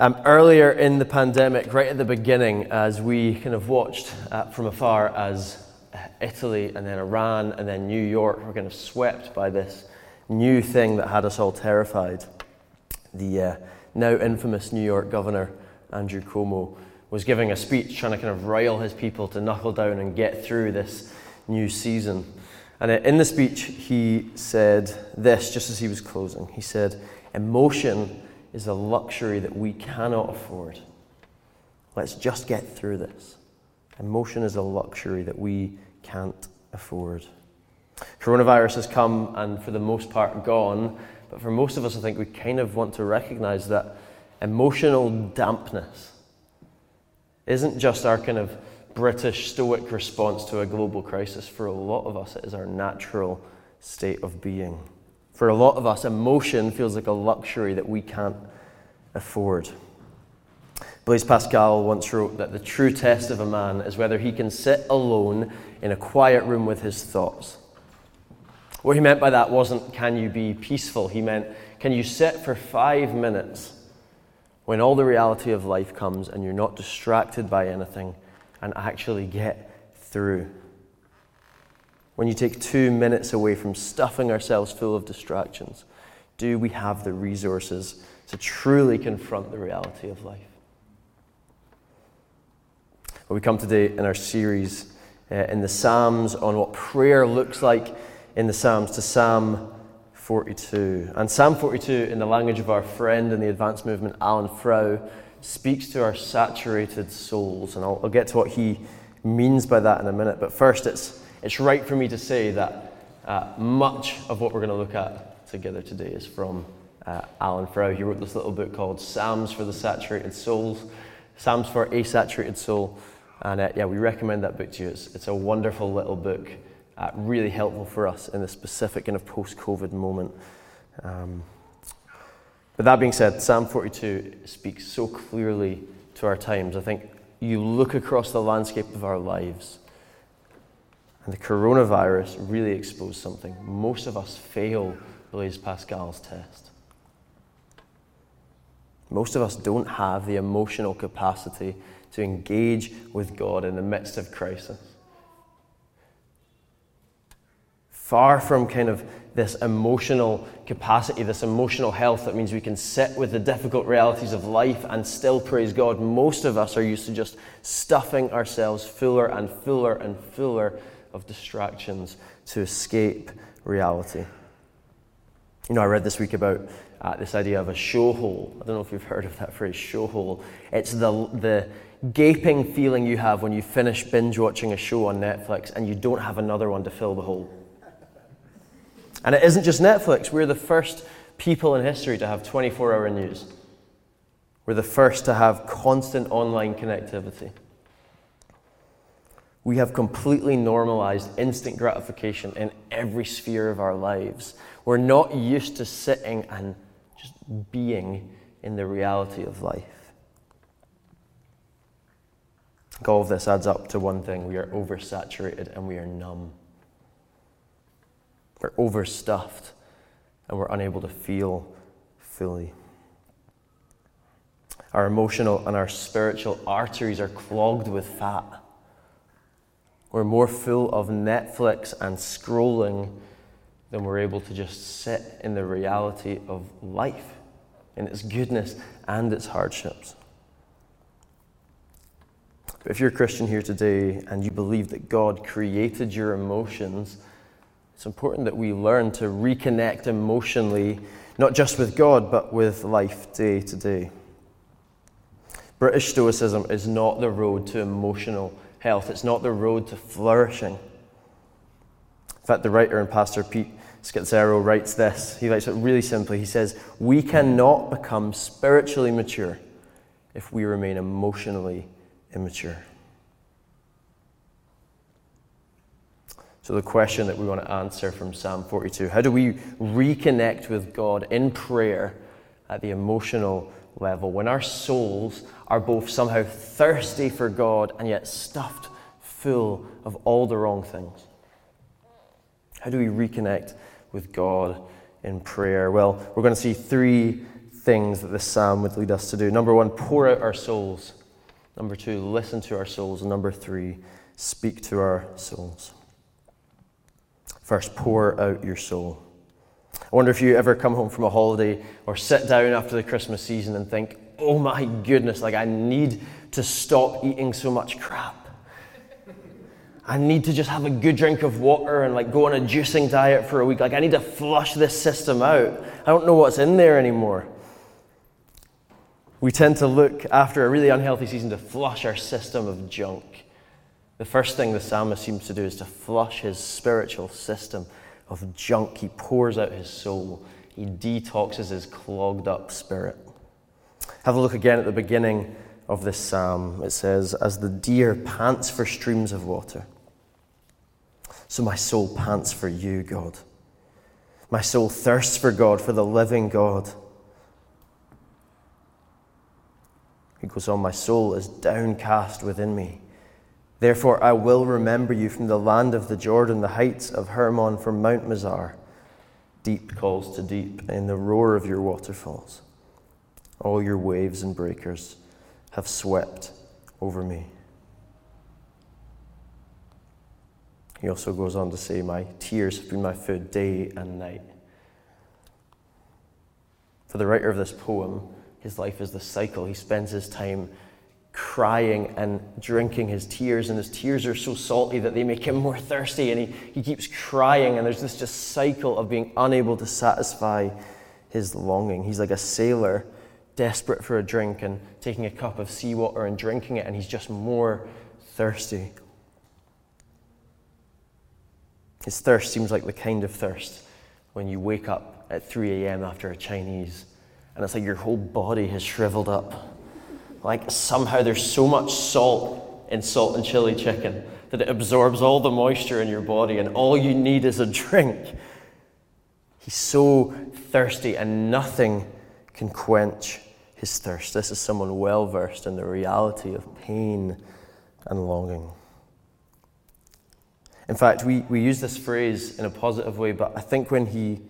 Um, earlier in the pandemic, right at the beginning, as we kind of watched uh, from afar as Italy and then Iran and then New York were kind of swept by this new thing that had us all terrified. The uh, now infamous New York governor, Andrew Cuomo, was giving a speech trying to kind of rile his people to knuckle down and get through this new season. And in the speech, he said this just as he was closing. He said, Emotion is a luxury that we cannot afford. Let's just get through this. Emotion is a luxury that we can't afford. Coronavirus has come and, for the most part, gone. But for most of us, I think we kind of want to recognize that emotional dampness isn't just our kind of British stoic response to a global crisis. For a lot of us, it is our natural state of being. For a lot of us, emotion feels like a luxury that we can't afford. Blaise Pascal once wrote that the true test of a man is whether he can sit alone in a quiet room with his thoughts. What he meant by that wasn't, can you be peaceful? He meant, can you sit for five minutes when all the reality of life comes and you're not distracted by anything and actually get through? When you take two minutes away from stuffing ourselves full of distractions, do we have the resources to truly confront the reality of life? Well, we come today in our series uh, in the Psalms on what prayer looks like in the Psalms to Psalm 42. And Psalm 42, in the language of our friend in the advanced movement, Alan Frow, speaks to our saturated souls. And I'll, I'll get to what he means by that in a minute. But first, it's, it's right for me to say that uh, much of what we're going to look at together today is from uh, Alan Frow. He wrote this little book called Psalms for the Saturated Souls, Psalms for a Saturated Soul. And uh, yeah, we recommend that book to you. It's, it's a wonderful little book, uh, really helpful for us in the specific kind of post COVID moment. Um, but that being said, Psalm 42 speaks so clearly to our times. I think you look across the landscape of our lives, and the coronavirus really exposed something. Most of us fail Blaise Pascal's test. Most of us don't have the emotional capacity to engage with God in the midst of crisis. Far from kind of this emotional capacity, this emotional health that means we can sit with the difficult realities of life and still praise God, most of us are used to just stuffing ourselves fuller and fuller and fuller of distractions to escape reality. You know, I read this week about uh, this idea of a show hole. I don't know if you've heard of that phrase, show hole. It's the, the gaping feeling you have when you finish binge watching a show on Netflix and you don't have another one to fill the hole. And it isn't just Netflix. We're the first people in history to have 24 hour news. We're the first to have constant online connectivity. We have completely normalized instant gratification in every sphere of our lives. We're not used to sitting and just being in the reality of life. All of this adds up to one thing we are oversaturated and we are numb. We're overstuffed and we're unable to feel fully. Our emotional and our spiritual arteries are clogged with fat. We're more full of Netflix and scrolling than we're able to just sit in the reality of life, in its goodness and its hardships. If you're a Christian here today and you believe that God created your emotions, it's important that we learn to reconnect emotionally, not just with God, but with life day to day. British Stoicism is not the road to emotional health, it's not the road to flourishing. In fact, the writer and pastor Pete Scazzero writes this. He writes it really simply. He says, We cannot become spiritually mature if we remain emotionally immature. So, the question that we want to answer from Psalm 42 how do we reconnect with God in prayer at the emotional level when our souls are both somehow thirsty for God and yet stuffed full of all the wrong things? How do we reconnect with God in prayer? Well, we're going to see three things that this psalm would lead us to do. Number one, pour out our souls. Number two, listen to our souls. And number three, speak to our souls. First, pour out your soul. I wonder if you ever come home from a holiday or sit down after the Christmas season and think, oh my goodness, like I need to stop eating so much crap. I need to just have a good drink of water and like go on a juicing diet for a week. Like I need to flush this system out. I don't know what's in there anymore. We tend to look after a really unhealthy season to flush our system of junk. The first thing the psalmist seems to do is to flush his spiritual system of junk. He pours out his soul, he detoxes his clogged up spirit. Have a look again at the beginning of this psalm. It says, As the deer pants for streams of water, so my soul pants for you, God. My soul thirsts for God, for the living God. He goes on, My soul is downcast within me. Therefore, I will remember you from the land of the Jordan, the heights of Hermon, from Mount Mizar. Deep calls to deep in the roar of your waterfalls. All your waves and breakers have swept over me. He also goes on to say, My tears have been my food day and night. For the writer of this poem, his life is the cycle. He spends his time crying and drinking his tears, and his tears are so salty that they make him more thirsty, and he, he keeps crying, and there's this just cycle of being unable to satisfy his longing. He's like a sailor desperate for a drink and taking a cup of seawater and drinking it, and he's just more thirsty. His thirst seems like the kind of thirst when you wake up at 3 a.m. after a Chinese and it's like your whole body has shriveled up. Like somehow there's so much salt in salt and chili chicken that it absorbs all the moisture in your body and all you need is a drink. He's so thirsty and nothing can quench his thirst. This is someone well versed in the reality of pain and longing. In fact, we, we use this phrase in a positive way, but I think when he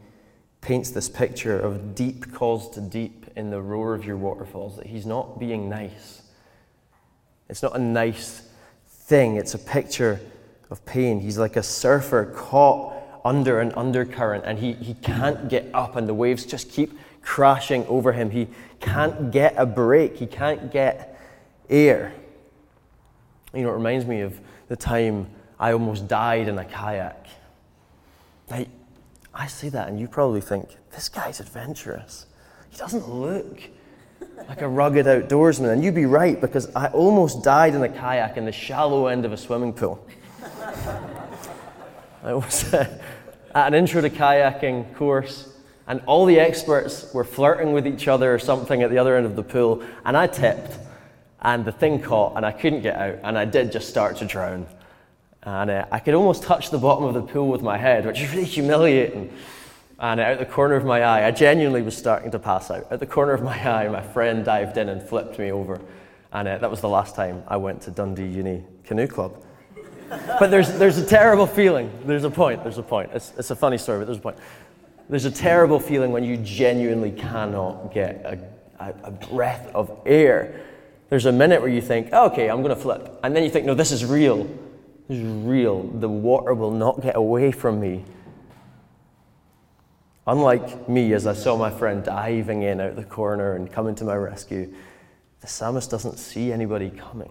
paints this picture of deep calls to deep in the roar of your waterfalls, that he's not being nice. It's not a nice thing, it's a picture of pain. He's like a surfer caught under an undercurrent and he, he can't get up, and the waves just keep crashing over him. He can't get a break, he can't get air. You know, it reminds me of the time I almost died in a kayak. Like, I say that, and you probably think, this guy's adventurous. He doesn't look like a rugged outdoorsman. And you'd be right, because I almost died in a kayak in the shallow end of a swimming pool. I was uh, at an intro to kayaking course, and all the experts were flirting with each other or something at the other end of the pool, and I tipped, and the thing caught, and I couldn't get out, and I did just start to drown. And uh, I could almost touch the bottom of the pool with my head, which is really humiliating. And out the corner of my eye, I genuinely was starting to pass out. At the corner of my eye, my friend dived in and flipped me over. And uh, that was the last time I went to Dundee Uni Canoe Club. but there's, there's a terrible feeling. There's a point. There's a point. It's, it's a funny story, but there's a point. There's a terrible feeling when you genuinely cannot get a, a, a breath of air. There's a minute where you think, oh, okay, I'm going to flip. And then you think, no, this is real. Is real. The water will not get away from me. Unlike me, as I saw my friend diving in out the corner and coming to my rescue, the psalmist doesn't see anybody coming.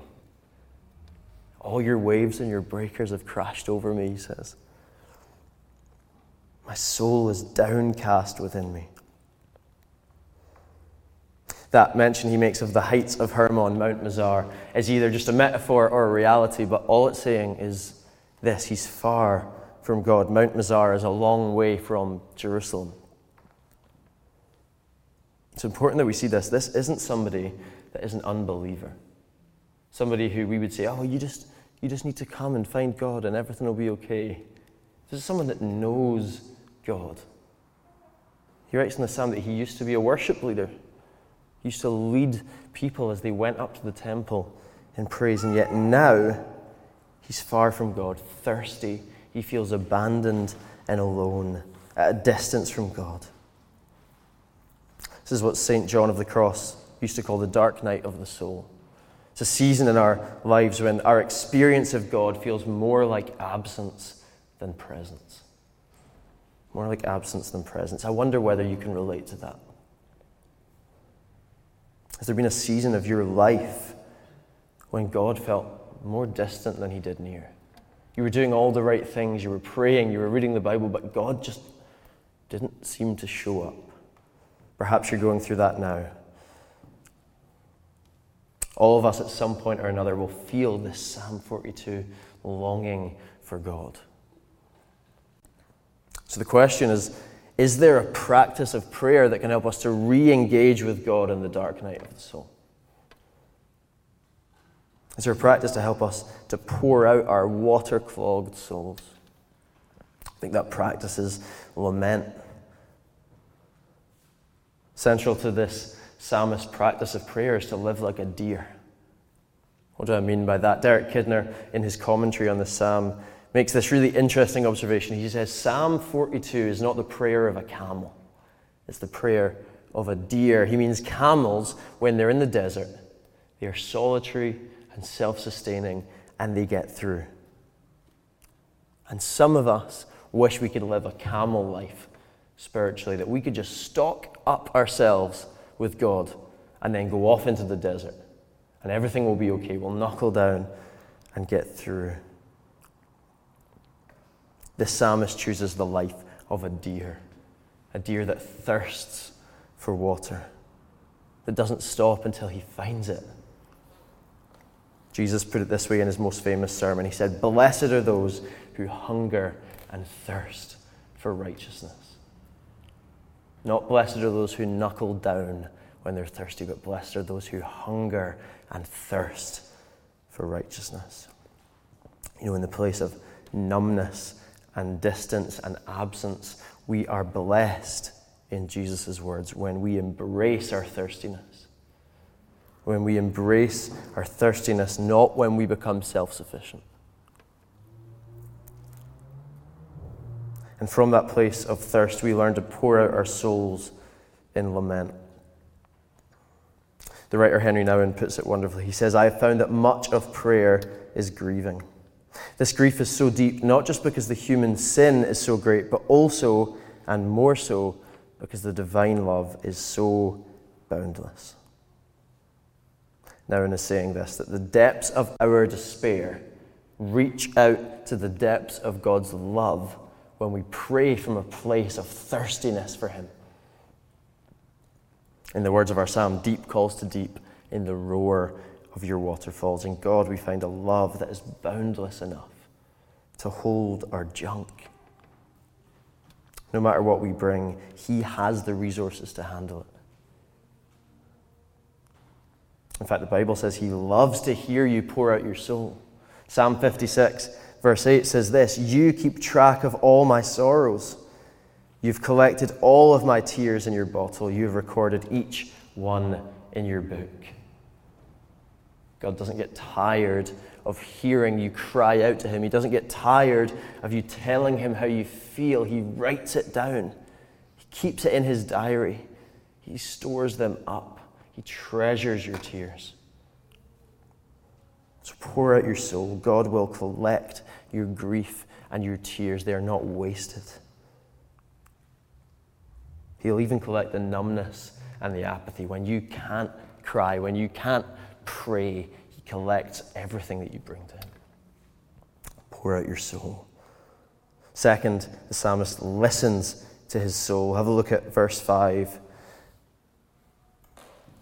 All your waves and your breakers have crashed over me, he says. My soul is downcast within me. That mention he makes of the heights of Hermon, Mount Mizar, is either just a metaphor or a reality, but all it's saying is this He's far from God. Mount Mizar is a long way from Jerusalem. It's important that we see this. This isn't somebody that is an unbeliever. Somebody who we would say, oh, you just, you just need to come and find God and everything will be okay. This is someone that knows God. He writes in the psalm that he used to be a worship leader. Used to lead people as they went up to the temple in praise, and yet now he's far from God, thirsty he feels abandoned and alone, at a distance from God. This is what St. John of the Cross used to call the dark night of the soul. It's a season in our lives when our experience of God feels more like absence than presence. More like absence than presence. I wonder whether you can relate to that. Has there been a season of your life when God felt more distant than he did near? You were doing all the right things, you were praying, you were reading the Bible, but God just didn't seem to show up. Perhaps you're going through that now. All of us at some point or another will feel this Psalm 42 longing for God. So the question is Is there a practice of prayer that can help us to re engage with God in the dark night of the soul? Is there a practice to help us to pour out our water clogged souls? I think that practice is lament. Central to this psalmist practice of prayer is to live like a deer. What do I mean by that? Derek Kidner, in his commentary on the psalm, makes this really interesting observation. He says Psalm 42 is not the prayer of a camel, it's the prayer of a deer. He means camels, when they're in the desert, they are solitary and self sustaining, and they get through. And some of us wish we could live a camel life spiritually, that we could just stock up ourselves with God and then go off into the desert, and everything will be okay. We'll knuckle down and get through. The psalmist chooses the life of a deer, a deer that thirsts for water, that doesn't stop until he finds it Jesus put it this way in his most famous sermon. He said, Blessed are those who hunger and thirst for righteousness. Not blessed are those who knuckle down when they're thirsty, but blessed are those who hunger and thirst for righteousness. You know, in the place of numbness and distance and absence, we are blessed in Jesus' words when we embrace our thirstiness when we embrace our thirstiness, not when we become self sufficient. And from that place of thirst, we learn to pour out our souls in lament. The writer Henri Nouwen puts it wonderfully. He says, I have found that much of prayer is grieving. This grief is so deep, not just because the human sin is so great, but also, and more so, because the divine love is so boundless. Nouwen is saying this that the depths of our despair reach out to the depths of God's love when we pray from a place of thirstiness for Him. In the words of our psalm, deep calls to deep in the roar of your waterfalls. In God, we find a love that is boundless enough to hold our junk. No matter what we bring, He has the resources to handle it. In fact, the Bible says He loves to hear you pour out your soul. Psalm 56, verse 8 says this You keep track of all my sorrows. You've collected all of my tears in your bottle. You have recorded each one in your book. God doesn't get tired of hearing you cry out to Him. He doesn't get tired of you telling Him how you feel. He writes it down, He keeps it in His diary, He stores them up. He treasures your tears. So pour out your soul. God will collect your grief and your tears. They are not wasted. He'll even collect the numbness and the apathy. When you can't cry, when you can't pray, He collects everything that you bring to Him. Pour out your soul. Second, the psalmist listens to his soul. Have a look at verse 5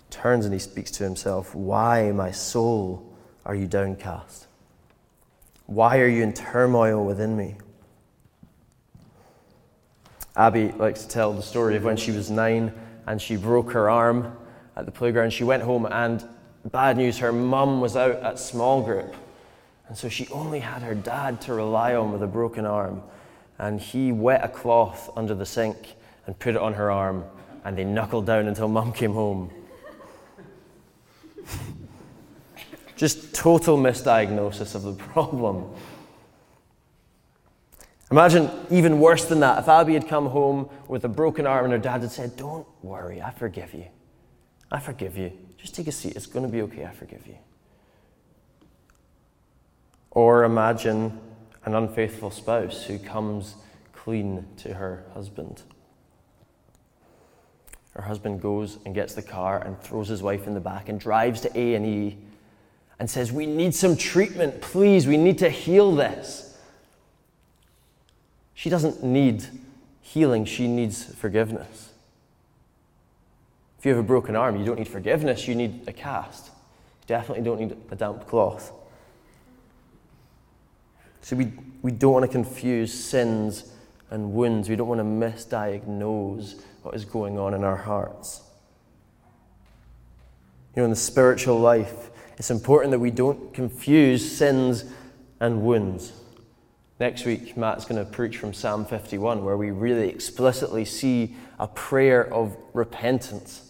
turns and he speaks to himself, Why, my soul, are you downcast? Why are you in turmoil within me? Abby likes to tell the story of when she was nine and she broke her arm at the playground. She went home and bad news, her mum was out at small group. And so she only had her dad to rely on with a broken arm. And he wet a cloth under the sink and put it on her arm. And they knuckled down until mum came home. Just total misdiagnosis of the problem. Imagine even worse than that if Abby had come home with a broken arm and her dad had said, Don't worry, I forgive you. I forgive you. Just take a seat. It's going to be okay. I forgive you. Or imagine an unfaithful spouse who comes clean to her husband. Her husband goes and gets the car and throws his wife in the back and drives to A&E and says, "We need some treatment, please. We need to heal this." She doesn't need healing, she needs forgiveness. If you have a broken arm, you don't need forgiveness, you need a cast. You definitely don't need a damp cloth. So we, we don't want to confuse sins and wounds. We don't want to misdiagnose what is going on in our hearts. You know, in the spiritual life, it's important that we don't confuse sins and wounds. Next week, Matt's going to preach from Psalm 51, where we really explicitly see a prayer of repentance.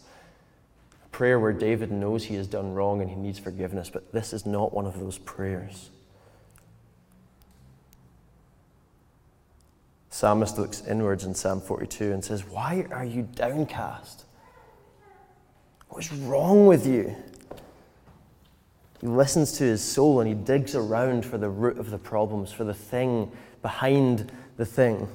Prayer where David knows he has done wrong and he needs forgiveness, but this is not one of those prayers. Psalmist looks inwards in Psalm 42 and says, Why are you downcast? What's wrong with you? He listens to his soul and he digs around for the root of the problems, for the thing behind the thing.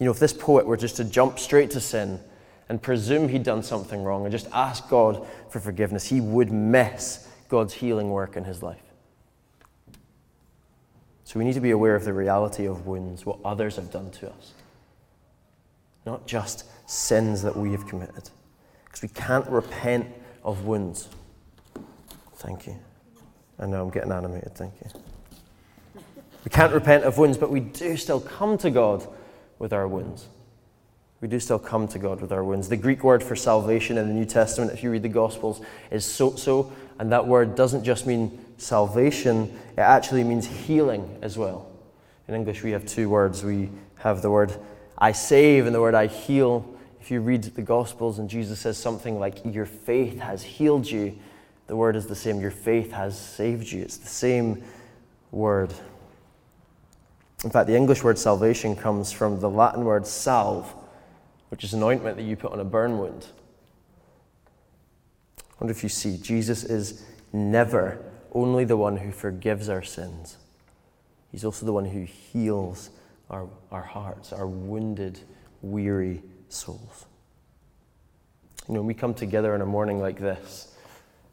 You know, if this poet were just to jump straight to sin and presume he'd done something wrong and just ask God for forgiveness, he would miss God's healing work in his life. So we need to be aware of the reality of wounds, what others have done to us, not just sins that we have committed. Because we can't repent of wounds. Thank you. I know I'm getting animated, thank you. We can't repent of wounds, but we do still come to God with our wounds. We do still come to God with our wounds. The Greek word for salvation in the New Testament, if you read the Gospels, is sozo, and that word doesn't just mean salvation, it actually means healing as well. In English, we have two words. We have the word I save and the word I heal. If you read the Gospels and Jesus says something like, Your faith has healed you, the word is the same. Your faith has saved you. It's the same word. In fact, the English word salvation comes from the Latin word salve, which is an ointment that you put on a burn wound. I wonder if you see, Jesus is never only the one who forgives our sins. He's also the one who heals our, our hearts, our wounded, weary souls. You know, when we come together in a morning like this,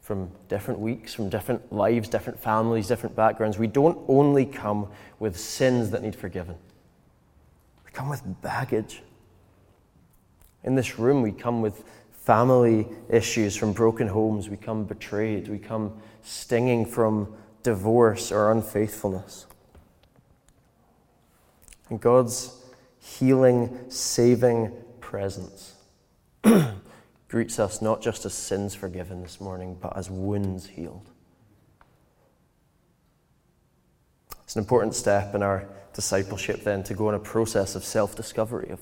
from different weeks, from different lives, different families, different backgrounds, we don't only come with sins that need forgiven. We come with baggage. In this room, we come with family issues from broken homes. We come betrayed. We come stinging from divorce or unfaithfulness. And God's healing, saving presence greets us not just as sins forgiven this morning, but as wounds healed. It's an important step in our discipleship then to go on a process of self discovery, of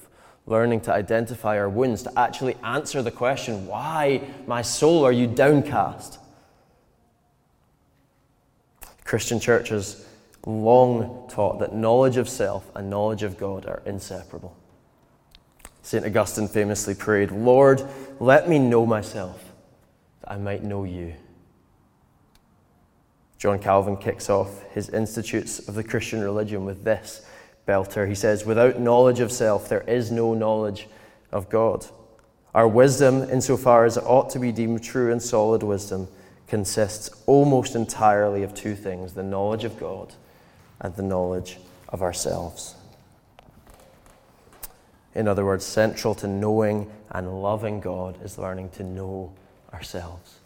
learning to identify our wounds, to actually answer the question, Why, my soul, are you downcast? Christian churches long taught that knowledge of self and knowledge of God are inseparable. St. Augustine famously prayed, Lord, let me know myself, that I might know you. John Calvin kicks off his Institutes of the Christian Religion with this belter. He says, Without knowledge of self, there is no knowledge of God. Our wisdom, insofar as it ought to be deemed true and solid wisdom, consists almost entirely of two things the knowledge of God and the knowledge of ourselves. In other words, central to knowing and loving God is learning to know ourselves,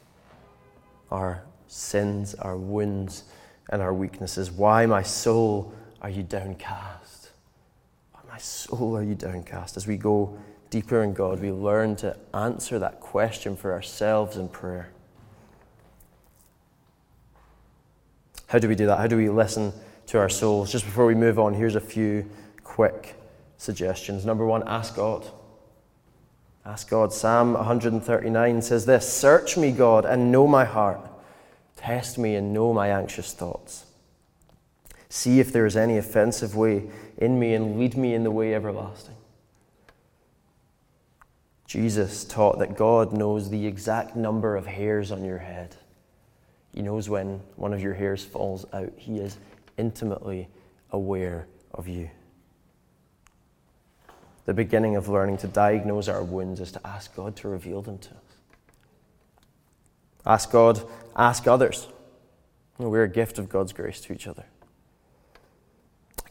our sins, our wounds, and our weaknesses. Why, my soul, are you downcast? Soul, oh, are you downcast? As we go deeper in God, we learn to answer that question for ourselves in prayer. How do we do that? How do we listen to our souls? Just before we move on, here's a few quick suggestions. Number one, ask God. Ask God. Psalm 139 says this Search me, God, and know my heart. Test me and know my anxious thoughts. See if there is any offensive way in me and lead me in the way everlasting. Jesus taught that God knows the exact number of hairs on your head. He knows when one of your hairs falls out. He is intimately aware of you. The beginning of learning to diagnose our wounds is to ask God to reveal them to us. Ask God, ask others. We're a gift of God's grace to each other.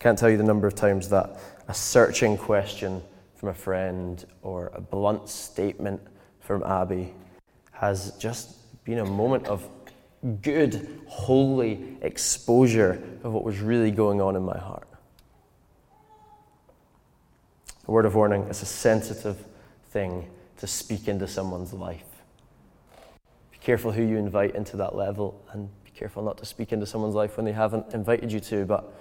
Can't tell you the number of times that a searching question from a friend or a blunt statement from Abby has just been a moment of good, holy exposure of what was really going on in my heart. A word of warning is a sensitive thing to speak into someone's life. Be careful who you invite into that level and be careful not to speak into someone's life when they haven't invited you to. But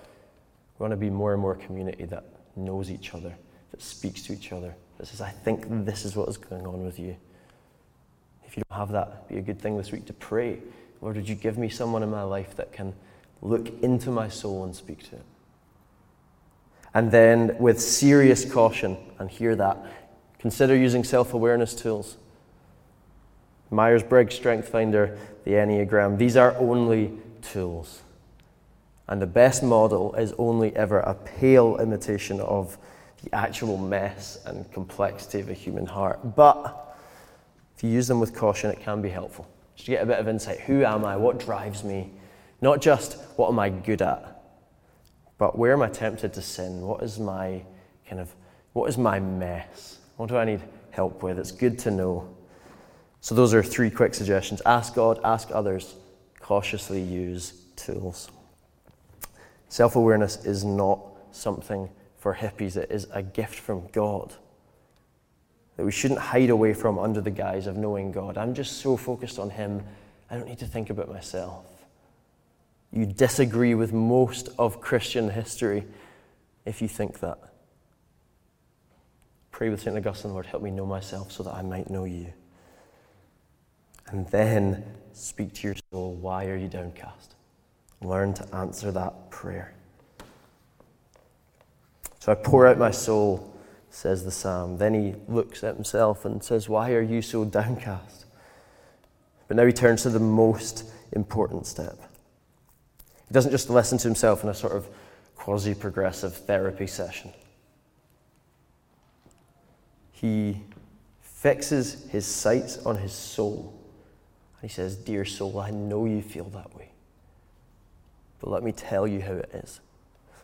we want to be more and more community that knows each other, that speaks to each other, that says, I think this is what is going on with you. If you don't have that, be a good thing this week to pray. Lord, would you give me someone in my life that can look into my soul and speak to it? And then, with serious caution, and hear that, consider using self awareness tools. Myers Briggs Strength Finder, the Enneagram, these are only tools. And the best model is only ever a pale imitation of the actual mess and complexity of a human heart. But if you use them with caution, it can be helpful. Just to get a bit of insight. Who am I? What drives me? Not just what am I good at, but where am I tempted to sin? What is my kind of, what is my mess? What do I need help with? It's good to know. So, those are three quick suggestions ask God, ask others, cautiously use tools. Self awareness is not something for hippies, it is a gift from God that we shouldn't hide away from under the guise of knowing God. I'm just so focused on Him, I don't need to think about myself you disagree with most of Christian history if you think that. Pray with St. Augustine, Lord, help me know myself so that I might know you. And then speak to your soul, why are you downcast? Learn to answer that prayer. So I pour out my soul, says the psalm. Then he looks at himself and says, Why are you so downcast? But now he turns to the most important step. He doesn't just listen to himself in a sort of quasi progressive therapy session. He fixes his sights on his soul. And he says, Dear soul, I know you feel that way. But let me tell you how it is.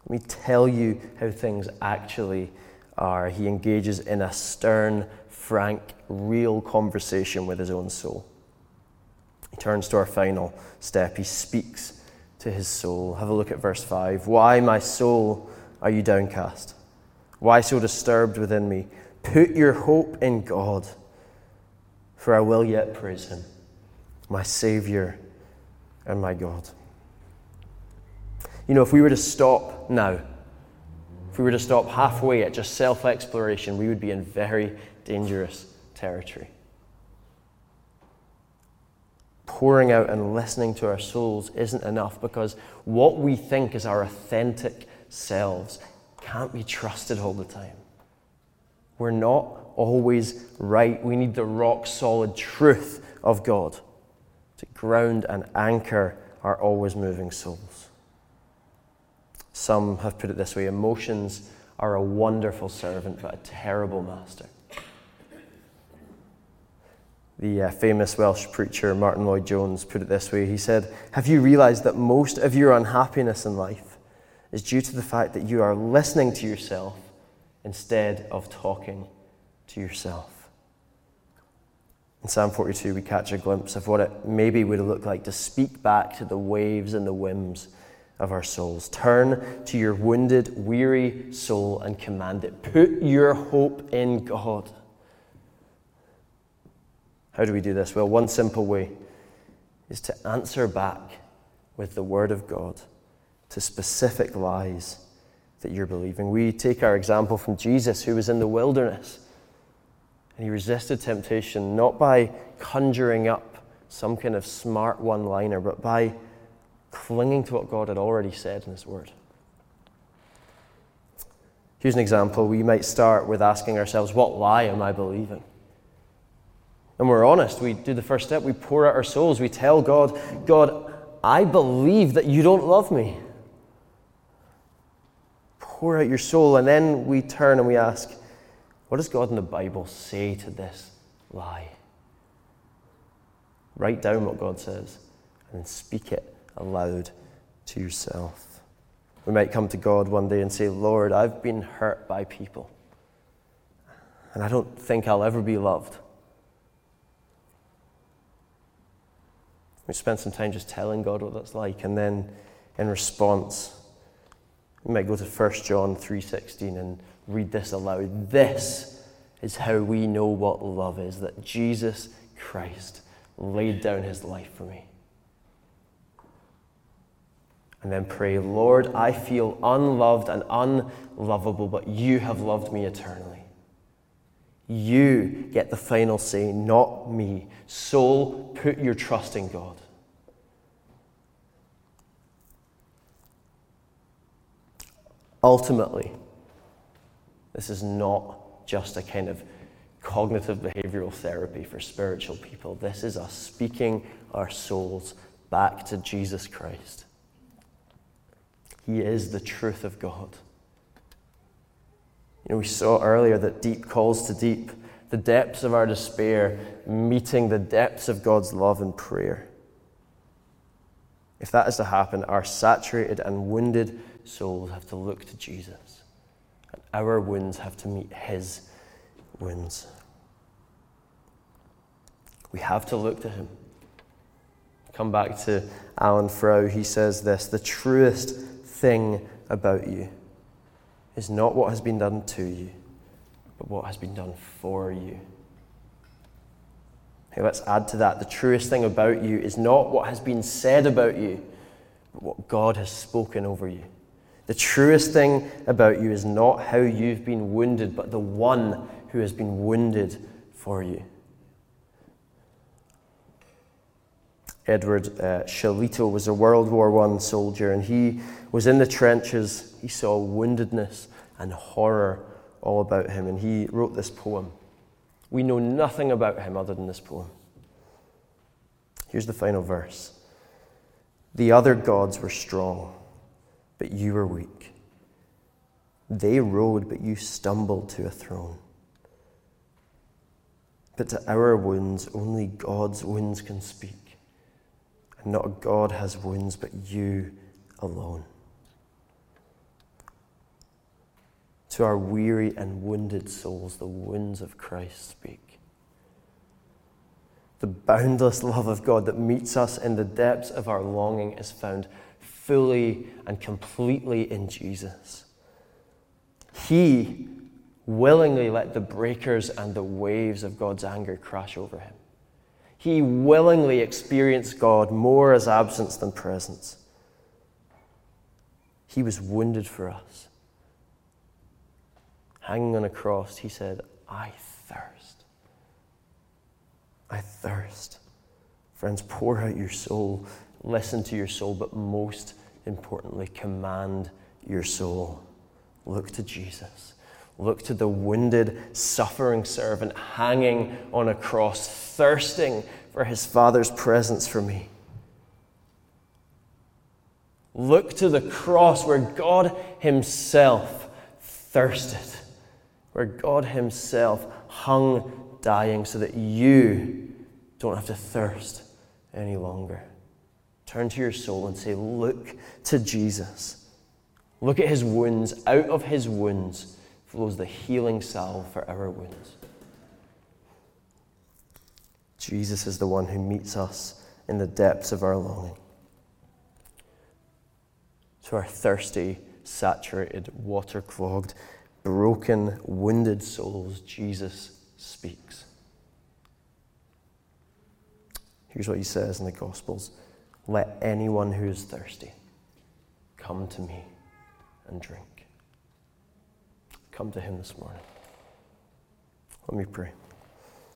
Let me tell you how things actually are. He engages in a stern, frank, real conversation with his own soul. He turns to our final step. He speaks to his soul. Have a look at verse 5. Why, my soul, are you downcast? Why so disturbed within me? Put your hope in God, for I will yet praise him, my Savior and my God. You know, if we were to stop now, if we were to stop halfway at just self exploration, we would be in very dangerous territory pouring out and listening to our souls isn't enough because what we think is our authentic selves can't be trusted all the time. We're not always right. We need the rock solid truth of God to ground and anchor our always moving souls. Some have put it this way emotions are a wonderful servant, but a terrible master. The uh, famous Welsh preacher Martin Lloyd-Jones put it this way He said, Have you realized that most of your unhappiness in life is due to the fact that you are listening to yourself instead of talking to yourself? In Psalm 42, we catch a glimpse of what it maybe would look like to speak back to the waves and the whims of our souls. Turn to your wounded, weary soul and command it. Put your hope in God. How do we do this? Well, one simple way is to answer back with the Word of God to specific lies that you're believing. We take our example from Jesus, who was in the wilderness, and he resisted temptation not by conjuring up some kind of smart one liner, but by clinging to what God had already said in His Word. Here's an example. We might start with asking ourselves, What lie am I believing? And we're honest. We do the first step. We pour out our souls. We tell God, God, I believe that you don't love me. Pour out your soul. And then we turn and we ask, What does God in the Bible say to this lie? Write down what God says and then speak it aloud to yourself. We might come to God one day and say, Lord, I've been hurt by people, and I don't think I'll ever be loved. We spend some time just telling God what that's like, and then in response, we might go to 1 John 3:16 and read this aloud. This is how we know what love is, that Jesus Christ laid down his life for me. And then pray, Lord, I feel unloved and unlovable, but you have loved me eternally. You get the final say, not me. Soul, put your trust in God. Ultimately, this is not just a kind of cognitive behavioral therapy for spiritual people. This is us speaking our souls back to Jesus Christ. He is the truth of God. You know, we saw earlier that deep calls to deep, the depths of our despair meeting the depths of God's love and prayer. If that is to happen, our saturated and wounded souls have to look to Jesus, and our wounds have to meet His wounds. We have to look to Him. Come back to Alan Frow. He says this The truest thing about you is not what has been done to you, but what has been done for you. Let's add to that. The truest thing about you is not what has been said about you, but what God has spoken over you. The truest thing about you is not how you've been wounded, but the one who has been wounded for you. Edward uh, Shillito was a World War I soldier, and he was in the trenches. He saw woundedness and horror all about him, and he wrote this poem. We know nothing about him other than this poem. Here's the final verse The other gods were strong, but you were weak. They rode, but you stumbled to a throne. But to our wounds, only God's wounds can speak. And not a God has wounds, but you alone. To our weary and wounded souls, the wounds of Christ speak. The boundless love of God that meets us in the depths of our longing is found fully and completely in Jesus. He willingly let the breakers and the waves of God's anger crash over him. He willingly experienced God more as absence than presence. He was wounded for us. Hanging on a cross, he said, I thirst. I thirst. Friends, pour out your soul, listen to your soul, but most importantly, command your soul. Look to Jesus. Look to the wounded, suffering servant hanging on a cross, thirsting for his Father's presence for me. Look to the cross where God Himself thirsted, where God Himself hung dying so that you don't have to thirst any longer. Turn to your soul and say, Look to Jesus. Look at His wounds. Out of His wounds flows the healing salve for our wounds. Jesus is the one who meets us in the depths of our longing. To our thirsty, saturated, water clogged, broken, wounded souls, Jesus speaks. Here's what he says in the Gospels Let anyone who is thirsty come to me and drink. Come to him this morning. Let me pray.